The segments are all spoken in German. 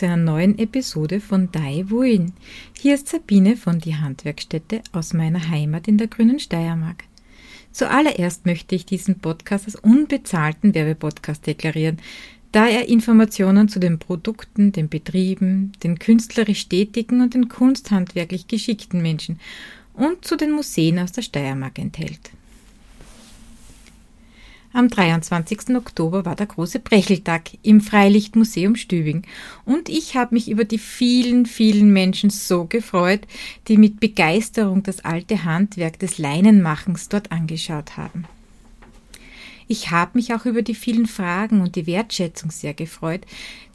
Zu einer neuen Episode von Dai Wuin. Hier ist Sabine von Die Handwerkstätte aus meiner Heimat in der grünen Steiermark. Zuallererst möchte ich diesen Podcast als unbezahlten Werbepodcast deklarieren, da er Informationen zu den Produkten, den Betrieben, den künstlerisch tätigen und den kunsthandwerklich geschickten Menschen und zu den Museen aus der Steiermark enthält. Am 23. Oktober war der große Brecheltag im Freilichtmuseum Stübing und ich habe mich über die vielen, vielen Menschen so gefreut, die mit Begeisterung das alte Handwerk des Leinenmachens dort angeschaut haben. Ich habe mich auch über die vielen Fragen und die Wertschätzung sehr gefreut,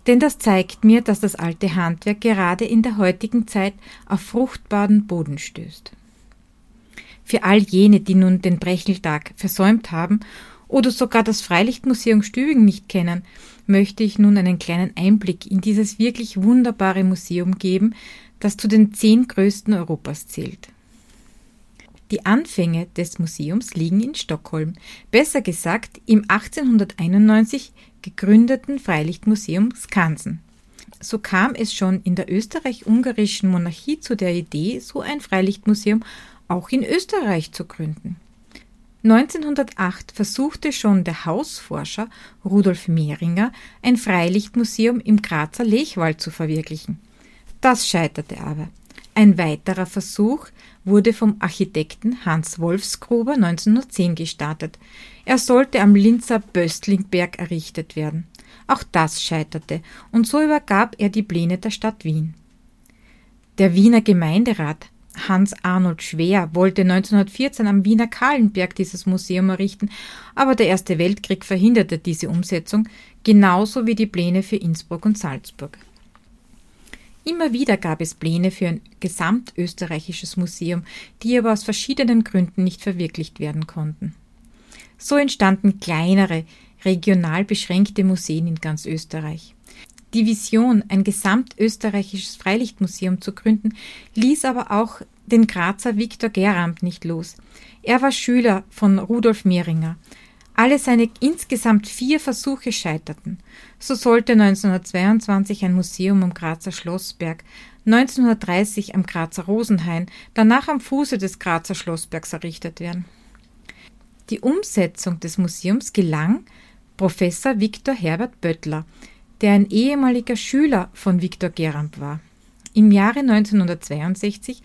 denn das zeigt mir, dass das alte Handwerk gerade in der heutigen Zeit auf fruchtbaren Boden stößt. Für all jene, die nun den Brecheltag versäumt haben oder sogar das Freilichtmuseum Stübingen nicht kennen, möchte ich nun einen kleinen Einblick in dieses wirklich wunderbare Museum geben, das zu den zehn größten Europas zählt. Die Anfänge des Museums liegen in Stockholm, besser gesagt im 1891 gegründeten Freilichtmuseum Skansen. So kam es schon in der österreich-ungarischen Monarchie zu der Idee, so ein Freilichtmuseum auch in Österreich zu gründen. 1908 versuchte schon der Hausforscher Rudolf Mehringer ein Freilichtmuseum im Grazer Lechwald zu verwirklichen. Das scheiterte aber. Ein weiterer Versuch wurde vom Architekten Hans Wolfsgruber 1910 gestartet. Er sollte am Linzer Böstlingberg errichtet werden. Auch das scheiterte, und so übergab er die Pläne der Stadt Wien. Der Wiener Gemeinderat Hans Arnold Schwer wollte 1914 am Wiener Kahlenberg dieses Museum errichten, aber der Erste Weltkrieg verhinderte diese Umsetzung, genauso wie die Pläne für Innsbruck und Salzburg. Immer wieder gab es Pläne für ein gesamtösterreichisches Museum, die aber aus verschiedenen Gründen nicht verwirklicht werden konnten. So entstanden kleinere, regional beschränkte Museen in ganz Österreich. Die Vision, ein gesamtösterreichisches Freilichtmuseum zu gründen, ließ aber auch den Grazer Viktor Geramt nicht los. Er war Schüler von Rudolf Mehringer. Alle seine insgesamt vier Versuche scheiterten. So sollte 1922 ein Museum am Grazer Schlossberg, 1930 am Grazer Rosenhain, danach am Fuße des Grazer Schlossbergs errichtet werden. Die Umsetzung des Museums gelang Professor Viktor Herbert Böttler, der ein ehemaliger Schüler von Viktor Geramp war. Im Jahre 1962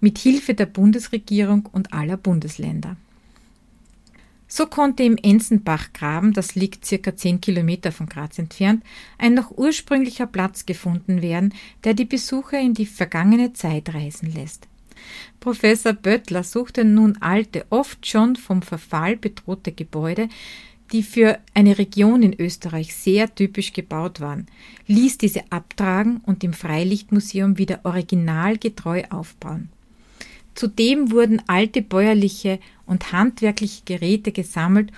mit Hilfe der Bundesregierung und aller Bundesländer. So konnte im Ensenbachgraben, das liegt circa zehn Kilometer von Graz entfernt, ein noch ursprünglicher Platz gefunden werden, der die Besucher in die vergangene Zeit reisen lässt. Professor Böttler suchte nun alte, oft schon vom Verfall bedrohte Gebäude, die für eine Region in Österreich sehr typisch gebaut waren, ließ diese abtragen und im Freilichtmuseum wieder originalgetreu aufbauen. Zudem wurden alte bäuerliche und handwerkliche Geräte gesammelt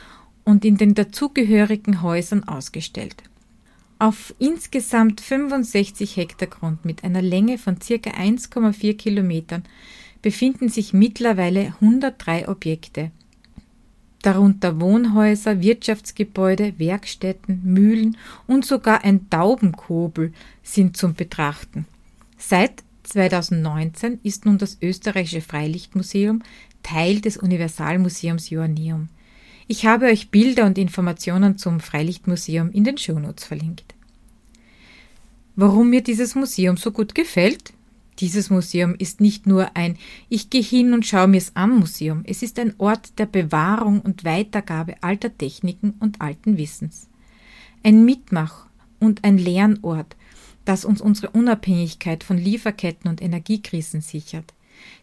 und in den dazugehörigen Häusern ausgestellt. Auf insgesamt 65 Hektar Grund mit einer Länge von circa 1,4 Kilometern befinden sich mittlerweile 103 Objekte, darunter Wohnhäuser, Wirtschaftsgebäude, Werkstätten, Mühlen und sogar ein Taubenkobel sind zum Betrachten. Seit 2019 ist nun das österreichische Freilichtmuseum Teil des Universalmuseums Joanneum. Ich habe euch Bilder und Informationen zum Freilichtmuseum in den Shownotes verlinkt. Warum mir dieses Museum so gut gefällt? Dieses Museum ist nicht nur ein Ich gehe hin und schaue mir's an Museum, es ist ein Ort der Bewahrung und Weitergabe alter Techniken und alten Wissens. Ein Mitmach- und ein Lernort, das uns unsere Unabhängigkeit von Lieferketten und Energiekrisen sichert.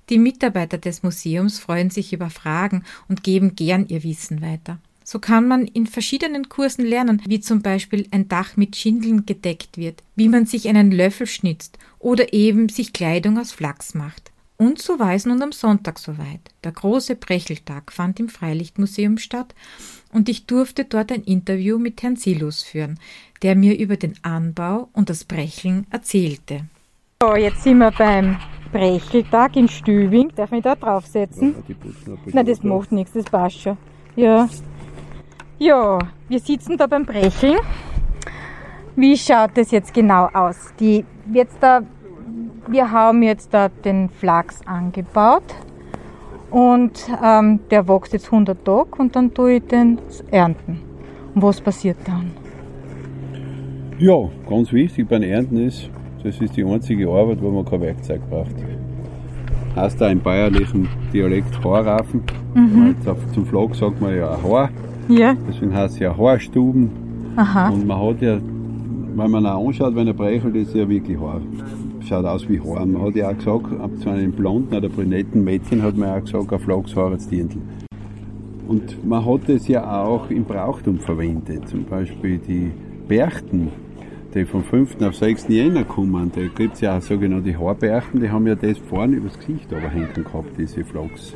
Die Mitarbeiter des Museums freuen sich über Fragen und geben gern ihr Wissen weiter. So kann man in verschiedenen Kursen lernen, wie zum Beispiel ein Dach mit Schindeln gedeckt wird, wie man sich einen Löffel schnitzt oder eben sich Kleidung aus Flachs macht. Und so war es nun am Sonntag soweit. Der große Brecheltag fand im Freilichtmuseum statt und ich durfte dort ein Interview mit Herrn Silus führen, der mir über den Anbau und das Brecheln erzählte. So, jetzt sind wir beim Brecheltag in Stübing. Darf ich da draufsetzen? Nein, das macht nichts, das passt schon. Ja, ja, wir sitzen da beim Brecheln. Wie schaut das jetzt genau aus? Die, jetzt da, wir haben jetzt da den Flachs angebaut und ähm, der wächst jetzt 100 Tage und dann tue ich den ernten. Und was passiert dann? Ja, ganz wichtig beim Ernten ist, das ist die einzige Arbeit, wo man kein Werkzeug braucht. Heißt da im bayerlichen Dialekt Haarrafen. Mhm. Zum Flog sagt man ja Haar. Ja. Deswegen heißt es ja Haarstuben. Aha. Und man hat ja, wenn man auch anschaut, wenn er brechelt, ist ja wirklich Haar. Schaut aus wie Haar. Man hat ja auch gesagt, ab zu einem blonden oder brünetten Mädchen hat man auch gesagt, ein Flachshaar als Dirndl. Und man hat es ja auch im Brauchtum verwendet. Zum Beispiel die Berchten die vom 5. auf 6. Jänner kommen, da gibt es ja auch sogenannte Haarbärchen, die haben ja das vorne übers Gesicht hängen gehabt, diese Flocks.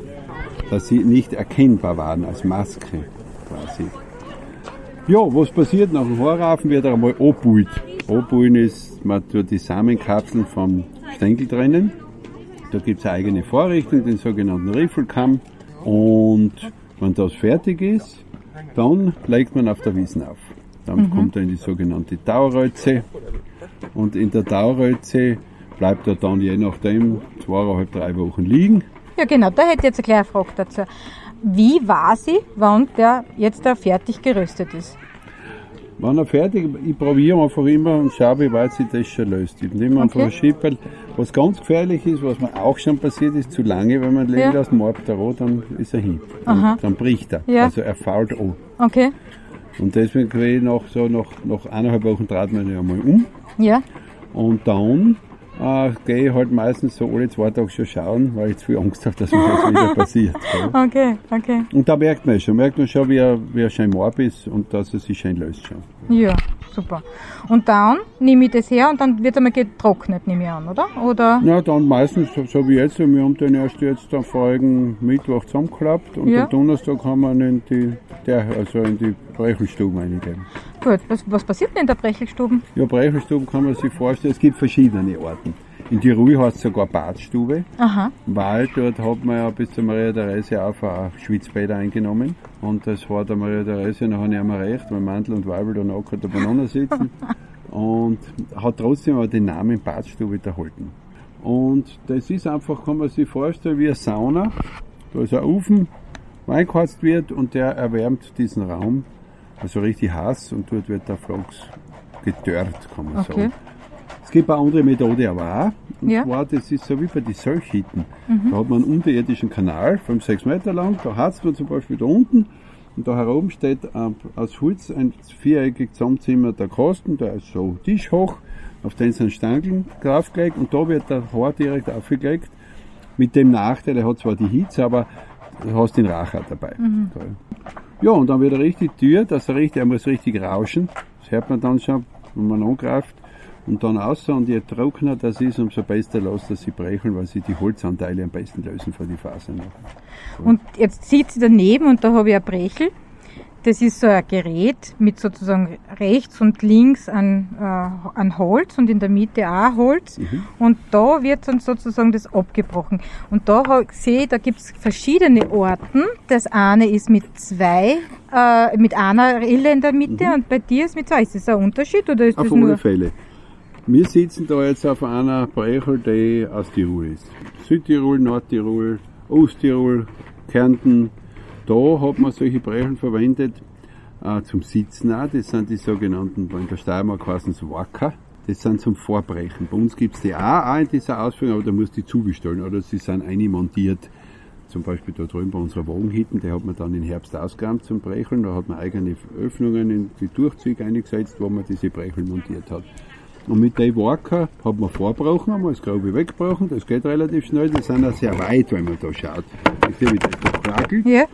Dass sie nicht erkennbar waren als Maske quasi. Ja, was passiert nach dem Haarraufen? Wird er einmal abbuht. Abbuhen ist, man tut die Samenkapseln vom Stängel trennen. Da gibt es eine eigene Vorrichtung, den sogenannten Riffelkamm. Und wenn das fertig ist, dann legt man auf der Wiesen auf. Dann mhm. kommt er in die sogenannte Dauerrötze. Und in der Dauerrötze bleibt er dann je nachdem zweieinhalb, drei Wochen liegen. Ja genau, da hätte ich jetzt eine kleine Frage dazu. Wie war sie, wann der jetzt da fertig geröstet ist? Wenn er fertig ich probiere einfach immer und schaue, wie weit sich das schon löst. Ich nehme einfach okay. ein Schipperl. Was ganz gefährlich ist, was mir auch schon passiert ist, zu lange, wenn man legen ja. lässt, morgt er roh, dann ist er hin. Dann, dann bricht er. Ja. Also er fault an. Okay. Und deswegen kriege ich nach so nach, nach eineinhalb Wochen dreht man ja mal um. Ja. Und dann äh, gehe ich halt meistens so alle zwei Tage schon schauen, weil ich zu viel Angst habe, dass mir das wieder passiert. Gell? Okay, okay. Und da merkt man schon, merkt man schon, wie er, wie er schön morb ist und dass er sich schön löst schon. Ja, super. Und dann nehme ich das her und dann wird einmal getrocknet, nehme ich an, oder? oder? Ja, dann meistens so wie jetzt, wir haben den erst jetzt am vorigen Mittwoch zusammengeklappt und ja. am Donnerstag haben wir ihn in die, der, also in die Brechelstube eingegeben. Gut, was, was passiert denn in der Brechelstube? Ja, Brechelstube kann man sich vorstellen, es gibt verschiedene Orten. In Tirol heißt es sogar Badstube, Aha. weil dort hat man ja bis zur Maria Therese auch Schwitzbäder eingenommen. Und das war der Maria Therese nachher nicht mehr recht, weil Mantel und Weibel da nackert der Banane sitzen. und hat trotzdem aber den Namen Badstube erhalten. Und das ist einfach, kann man sich vorstellen, wie eine Sauna. Da ist ein Ofen, eingeheizt wird und der erwärmt diesen Raum also richtig heiß und dort wird der Flachs gedörrt, kann man okay. sagen. Es gibt eine andere Methode aber auch. Und ja. zwar, das ist so wie bei den Solchhitten. Mhm. Da hat man einen unterirdischen Kanal, 5, 6 Meter lang. Da hat man zum Beispiel da unten. Und da heroben steht äh, aus Holz ein viereckiges Zusammenzimmer der Kosten. Der ist so tischhoch. Auf den sind Stangeln draufgelegt. Und da wird der Haar direkt aufgelegt. Mit dem Nachteil, er hat zwar die Hitze, aber du hast den Racher dabei. Mhm. Ja, und dann wird er richtig tür, dass er richtig, er muss richtig rauschen. Das hört man dann schon, wenn man angreift. Und dann außer und je trockener das ist, umso besser lässt er sie brechen, weil sie die Holzanteile am besten lösen von die Fasern. Und jetzt sieht sie daneben und da habe ich ein Brechel. Das ist so ein Gerät mit sozusagen rechts und links an, äh, an Holz und in der Mitte auch Holz. Mhm. Und da wird dann sozusagen das abgebrochen. Und da sehe ich, da gibt es verschiedene Orten. Das eine ist mit zwei, äh, mit einer Rille in der Mitte mhm. und bei dir ist mit zwei. Ist das ein Unterschied oder ist auf das alle nur? Fälle. Wir sitzen da jetzt auf einer Brechel, die aus Tirol ist. Südtirol, Nordtirol, Osttirol, Kärnten, da hat man solche Brecheln verwendet äh, zum Sitzen auch. Das sind die sogenannten, in der Steiermark heißen es Wacker. Das sind zum Vorbrechen. Bei uns gibt es die auch, auch in dieser Ausführung, aber da muss die zubestellen. Oder sie sind einmontiert. Zum Beispiel da drüben bei unserer Wagenhitten, die hat man dann im Herbst ausgeräumt zum Brecheln. Da hat man eigene Öffnungen in die Durchzüge eingesetzt, wo man diese Brechel montiert hat. Und mit den Walker hat man vorbrochen, einmal das Grobe weggebrochen, das geht relativ schnell, die sind auch sehr weit, wenn man da schaut. Ich sehe, wie das da. Ja.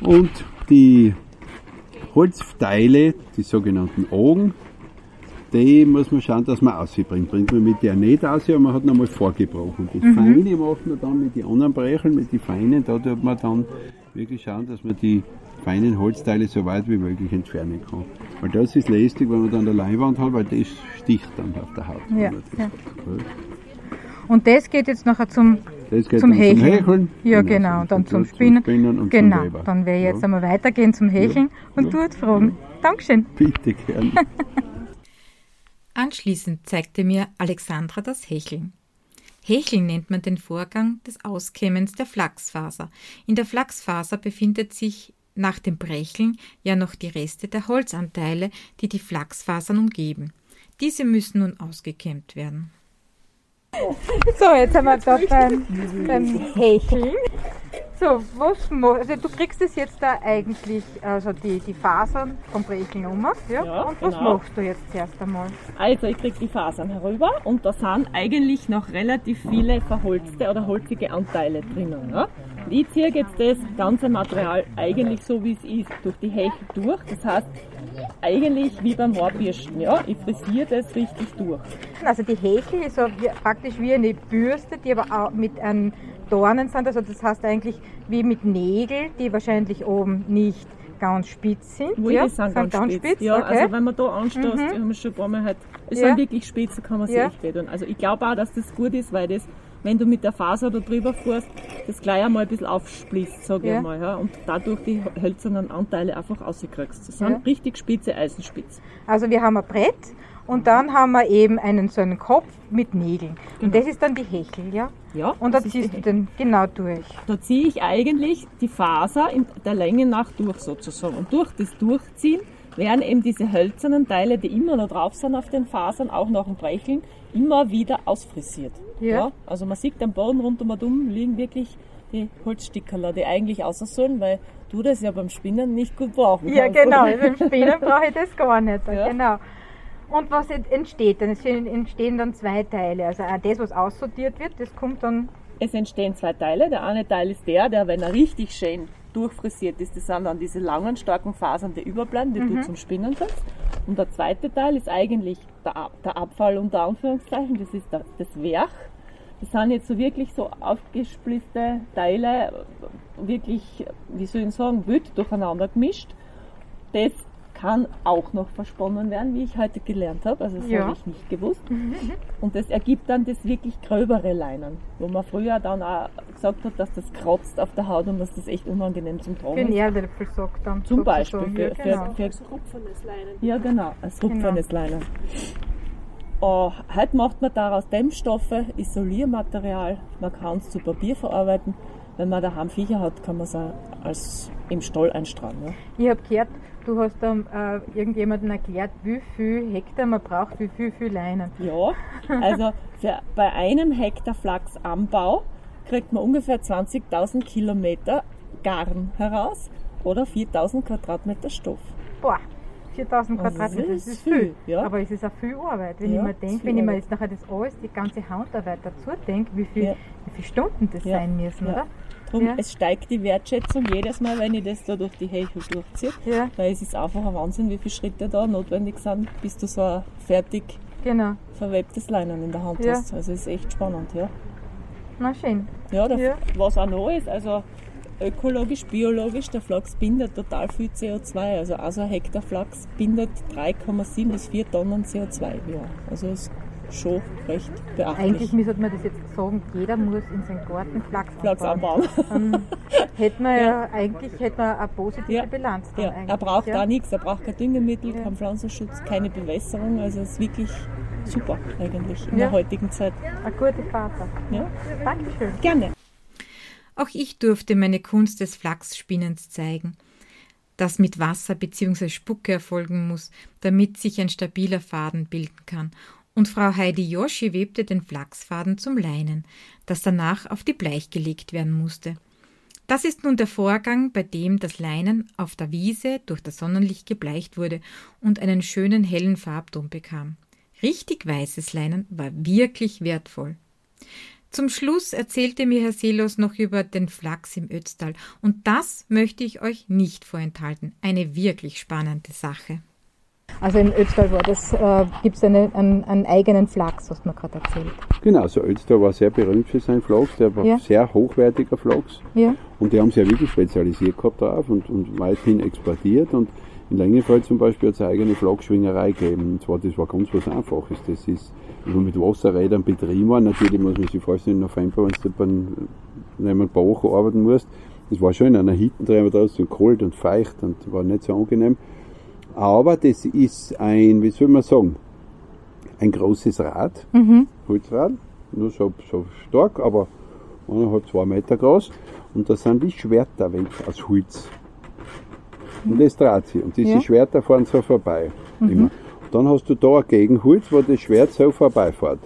Und die Holzteile, die sogenannten Augen, die muss man schauen, dass man ausbringt. Bringt man mit der nicht aus, aber man hat nochmal vorgebrochen. Das mhm. Feine macht man dann mit den anderen Brecheln, mit den Feinen, da tut man dann wirklich schauen, dass man die feinen Holzteile so weit wie möglich entfernen kann. Weil das ist lästig, wenn man dann eine Leinwand hat, weil das sticht dann auf der Haut. Ja, ja. Und das geht jetzt nachher zum das geht zum, Häkeln. zum Häkeln. Ja, genau. Und dann zum Spinnen. Zum Spinnen und genau. Zum Weber. Dann werde ich jetzt ja. einmal weitergehen zum Häkeln ja. und ja. dort fragen. Dankeschön. Bitte gern. Anschließend zeigte mir Alexandra das Hecheln. Hecheln nennt man den Vorgang des Auskämmens der Flachsfaser. In der Flachsfaser befindet sich nach dem Brecheln ja noch die Reste der Holzanteile, die die Flachsfasern umgeben. Diese müssen nun ausgekämmt werden. So, jetzt sind wir da beim, beim Häkeln. So, was also du kriegst es jetzt da eigentlich, also die, die Fasern vom Brechen um, ja? Ja, und was genau. machst du jetzt zuerst einmal? Also ich kriege die Fasern herüber und da sind eigentlich noch relativ viele verholzte oder holzige Anteile drinnen. Ja? Ich ziehe jetzt das ganze Material eigentlich so wie es ist durch die Hechel durch. Das heißt eigentlich wie beim Haarbürsten. Ja? Ich frisiere das richtig durch. Also die Häkel ist so praktisch wie eine Bürste, die aber auch mit einem Dornen sind. Also das heißt eigentlich wie mit Nägeln, die wahrscheinlich oben nicht ganz spitz sind. Wo ja, die sind ganz, spitz. Ja, okay. also wenn man da anstößt, die haben wir schon ein paar Mal halt, es Ja. sind wirklich spitz, kann man sich Ja. echt wehtun. Also ich glaube auch, dass das gut ist, weil das, wenn du mit der Faser da drüber fährst, das gleich einmal ein bisschen aufsplitzt, sage Ja. ich mal, ja, und dadurch die hölzernen Anteile einfach rauskriegst. Das sind Ja. richtig spitze Eisenspitz. Also wir haben ein Brett und dann haben wir eben einen so einen Kopf mit Nägeln. Und das ist dann die Hechel, ja? Ja, Und da ziehst du den genau durch. Da ziehe ich eigentlich die Faser in der Länge nach durch sozusagen. Und durch das Durchziehen werden eben diese hölzernen Teile, die immer noch drauf sind auf den Fasern, auch nach dem Brecheln, immer wieder ausfrisiert. Ja. Also man sieht am Boden rundum und um liegen wirklich die Holzstickerler, die eigentlich außer sollen, weil du das ja beim Spinnen nicht gut brauchen Ja, kannst. genau. Beim Spinnen brauche ich das gar nicht. Ja. Genau. Und was ent- entsteht dann? Es entstehen dann zwei Teile. Also auch das, was aussortiert wird, das kommt dann. Es entstehen zwei Teile. Der eine Teil ist der, der, wenn er richtig schön durchfrisiert ist, das sind dann diese langen, starken Fasern, die überbleiben, die du zum Spinnen kannst. Und der zweite Teil ist eigentlich der, Ab- der Abfall unter Anführungszeichen, das ist der, das Werch. Das sind jetzt so wirklich so aufgesplitterte Teile, wirklich, wie soll ich sagen, wild durcheinander gemischt. Das kann auch noch versponnen werden, wie ich heute gelernt habe. Also das Ja. habe ich nicht gewusst. Und das ergibt dann das wirklich gröbere Leinen, wo man früher dann auch gesagt hat, dass das kratzt auf der Haut und dass das echt unangenehm zum Tragen Für ist. den Erdäpfel sagt dann. Zum Beispiel für, ja, genau. für, für Ja, genau, als rupfernes Leinen. Oh, heute macht man daraus Dämmstoffe, Isoliermaterial, man kann es zu Papier verarbeiten. Wenn man daheim Viecher hat, kann man es auch als im Stall einstrahlen. Ja. Ich habe gehört, du hast dann äh, irgendjemandem erklärt, wie viel Hektar man braucht, wie viel, viel Leinen. Ja, also für, bei einem Hektar Flachsanbau kriegt man ungefähr 20.000 Kilometer Garn heraus oder 4.000 Quadratmeter Stoff. Boah, 4000 Also Quadratmeter, das ist viel. ja. Aber es ist auch viel Arbeit. Wenn Ja, ich mir denke, wenn ich mir jetzt nachher das alles, die ganze Handarbeit dazu denke, wie, viel, Ja. wie viele Stunden das sein müssen, oder? Drum, es steigt die Wertschätzung jedes Mal, wenn ich das da durch die Hechel durchziehe. Weil es ist einfach ein Wahnsinn, wie viele Schritte da notwendig sind, bis du so ein fertig genau. verwebtes Leinen in der Hand hast. Also es ist echt spannend, ja. Na schön. Ja, der, Ja. was auch noch ist, also ökologisch, biologisch, der Flachs bindet total viel CO2. Also, also ein Hektar Flachs bindet 3,7 bis 4 Tonnen CO2 im Jahr. Also ist schon recht beachtlich. Eigentlich müsste man das jetzt sagen, jeder muss in seinen Garten Flachs, Flachs anbauen. Dann hätte man ja, eigentlich hätte man eine positive Ja. Bilanz Ja, eigentlich. er braucht ja. da nichts, er braucht kein Düngemittel, Ja. kein Pflanzenschutz, keine Bewässerung. Also es ist wirklich super eigentlich in Ja. der heutigen Zeit. Ein guter Vater. Ja, Dankeschön. gerne. Auch ich durfte meine Kunst des Flachsspinnens zeigen, das mit Wasser bzw. Spucke erfolgen muss, damit sich ein stabiler Faden bilden kann. Und Frau Heidi Yoshi webte den Flachsfaden zum Leinen, das danach auf die Bleich gelegt werden musste. Das ist nun der Vorgang, bei dem das Leinen auf der Wiese durch das Sonnenlicht gebleicht wurde und einen schönen hellen Farbton bekam. Richtig weißes Leinen war wirklich wertvoll. Zum Schluss erzählte mir Herr Selos noch über den Flachs im Ötztal und das möchte ich euch nicht vorenthalten. Eine wirklich spannende Sache. Also im Ötztal war das, äh, gibt es einen, einen, einen eigenen Flachs, hast du mir gerade erzählt. Genau, also Ötztal war sehr berühmt für seinen Flachs, der war Ja. sehr hochwertiger Flachs. Ja, Und die haben sich ja wirklich spezialisiert gehabt darauf und, und weithin exportiert. Und in Längenfeld zum Beispiel hat es eine eigene Flachschwingerei gegeben. Und zwar, das war ganz was Einfaches. Das ist über mit Wasserrädern betrieben worden. Natürlich muss man sich vorstellen, im November, wenn du dann neben ein paar Wochen arbeiten musst. Das war schon in einer drin, draußen kalt und feucht und war nicht so angenehm. Aber das ist ein, wie soll man sagen, ein großes Rad, Mhm. Holzrad, nur so, so stark, aber eineinhalb, zwei Meter groß. Und da sind die Schwerter weg aus Holz. Und das dreht sich. Und diese Ja. Schwerter fahren so vorbei. Immer. Dann hast du da ein Gegenholz, wo das Schwert so vorbeifährt.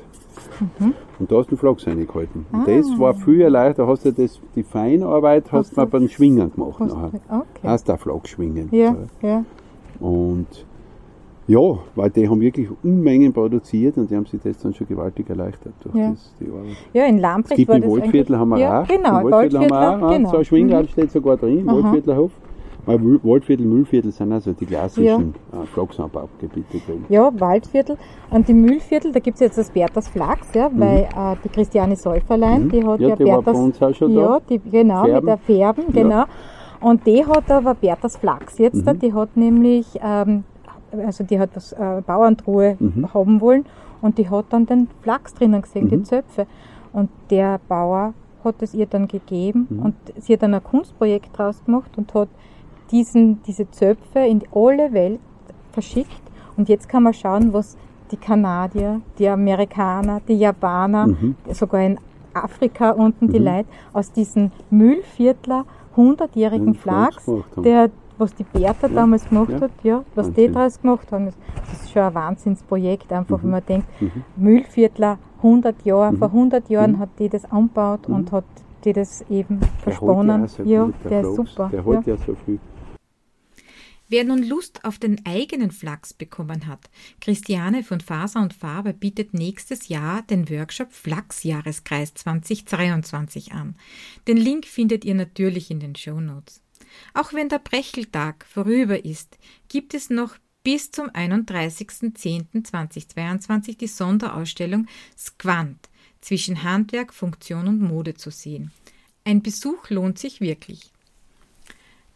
Und da hast du den Flachs reingehalten. Und das war viel leichter. Da hast du das, die Feinarbeit hast du mal beim Schwingen gemacht. Hast- Nachher. Okay. Hast du auch Flachs schwingen. Ja, ja. Und ja, weil die haben wirklich Unmengen produziert und die haben sich das dann schon gewaltig erleichtert durch Ja. das, die Arbeit. Ja, in Es Lamprecht gibt war im das Waldviertel haben wir ja, auch. Genau, Im Waldviertel haben wir Waldviertel, auch. genau. So ein Schwingrad steht sogar drin, im Aha. Waldviertelhof. Weil Waldviertel, Mühlviertel sind also die klassischen ja. Flachsanbaugebiete drin. Ja, Waldviertel. Und die Mühlviertel, da gibt es jetzt das Berthas Flachs, ja, weil äh, die Christiane Säuferlein, Mhm. die hat Ja, ja, die war bei Berthas. uns auch schon da. ja, die, genau, Färben. mit der Färben, Ja. genau. Und die hat aber Berthas Flachs jetzt, da, Mhm. die hat nämlich, ähm, also die hat was äh, Bauerntruhe Mhm. haben wollen und die hat dann den Flachs drinnen gesehen, die Mhm. Zöpfe. Und der Bauer hat es ihr dann gegeben Mhm. und sie hat dann ein Kunstprojekt draus gemacht und hat diesen, diese Zöpfe in alle Welt verschickt. Und jetzt kann man schauen, was die Kanadier, die Amerikaner, die Japaner, Mhm. sogar in Afrika unten die Mhm. Leute aus diesen Mühlviertler hundertjährigen Den Flachs der, was die Bertha damals gemacht ja. hat, ja, was die daraus gemacht haben, das ist schon ein Wahnsinnsprojekt, einfach wenn man denkt, Mhm. Mühlviertler, 100 Jahre, Mhm. vor 100 Jahren Mhm. hat die das angebaut Mhm. und hat die das eben Der versponnen. ja, Ja, gut, der ist super. Der ja. holt ja so viel. Wer nun Lust auf den eigenen Flachs bekommen hat, Christiane von Faser und Farbe bietet nächstes Jahr den Workshop Flachsjahreskreis 2023 an. Den Link findet ihr natürlich in den Shownotes. Auch wenn der Brecheltag vorüber ist, gibt es noch bis zum 31.10.2022 die Sonderausstellung Squant zwischen Handwerk, Funktion und Mode zu sehen. Ein Besuch lohnt sich wirklich.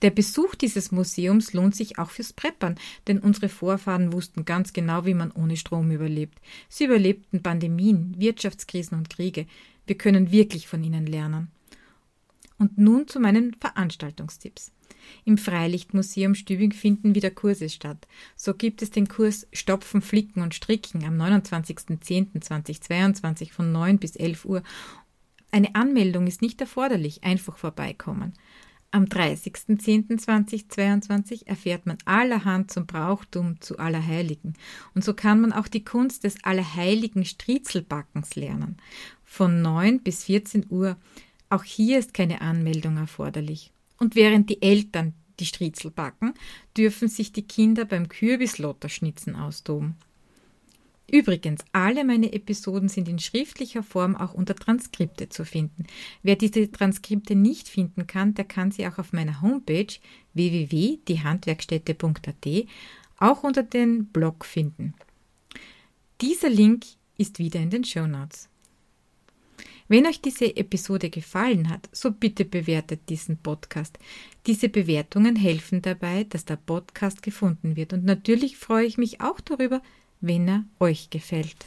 Der Besuch dieses Museums lohnt sich auch fürs Preppern, denn unsere Vorfahren wussten ganz genau, wie man ohne Strom überlebt. Sie überlebten Pandemien, Wirtschaftskrisen und Kriege. Wir können wirklich von ihnen lernen. Und nun zu meinen Veranstaltungstipps. Im Freilichtmuseum Stübing finden wieder Kurse statt. So gibt es den Kurs Stopfen, Flicken und Stricken am 29.10.2022 von 9 bis 11 Uhr. Eine Anmeldung ist nicht erforderlich, einfach vorbeikommen. Am 30.10.2022 erfährt man allerhand zum Brauchtum zu Allerheiligen. Und so kann man auch die Kunst des Allerheiligen Striezelbackens lernen. Von 9 bis 14 Uhr. Auch hier ist keine Anmeldung erforderlich. Und während die Eltern die Striezel backen, dürfen sich die Kinder beim Kürbislotterschnitzen austoben. Übrigens, alle meine Episoden sind in schriftlicher Form auch unter Transkripte zu finden. Wer diese Transkripte nicht finden kann, der kann sie auch auf meiner Homepage www.diehandwerkstätte.at auch unter den Blog finden. Dieser Link ist wieder in den Show Notes. Wenn euch diese Episode gefallen hat, so bitte bewertet diesen Podcast. Diese Bewertungen helfen dabei, dass der Podcast gefunden wird. Und natürlich freue ich mich auch darüber, wenn er euch gefällt.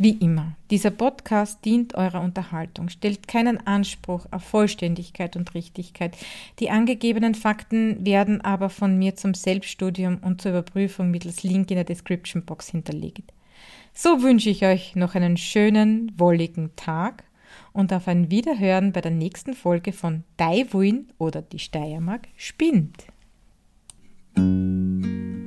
Wie immer, dieser Podcast dient eurer Unterhaltung, stellt keinen Anspruch auf Vollständigkeit und Richtigkeit. Die angegebenen Fakten werden aber von mir zum Selbststudium und zur Überprüfung mittels Link in der Description Box hinterlegt. So wünsche ich euch noch einen schönen, wolligen Tag und auf ein Wiederhören bei der nächsten Folge von Daiwuin oder die Steiermark spinnt. うん。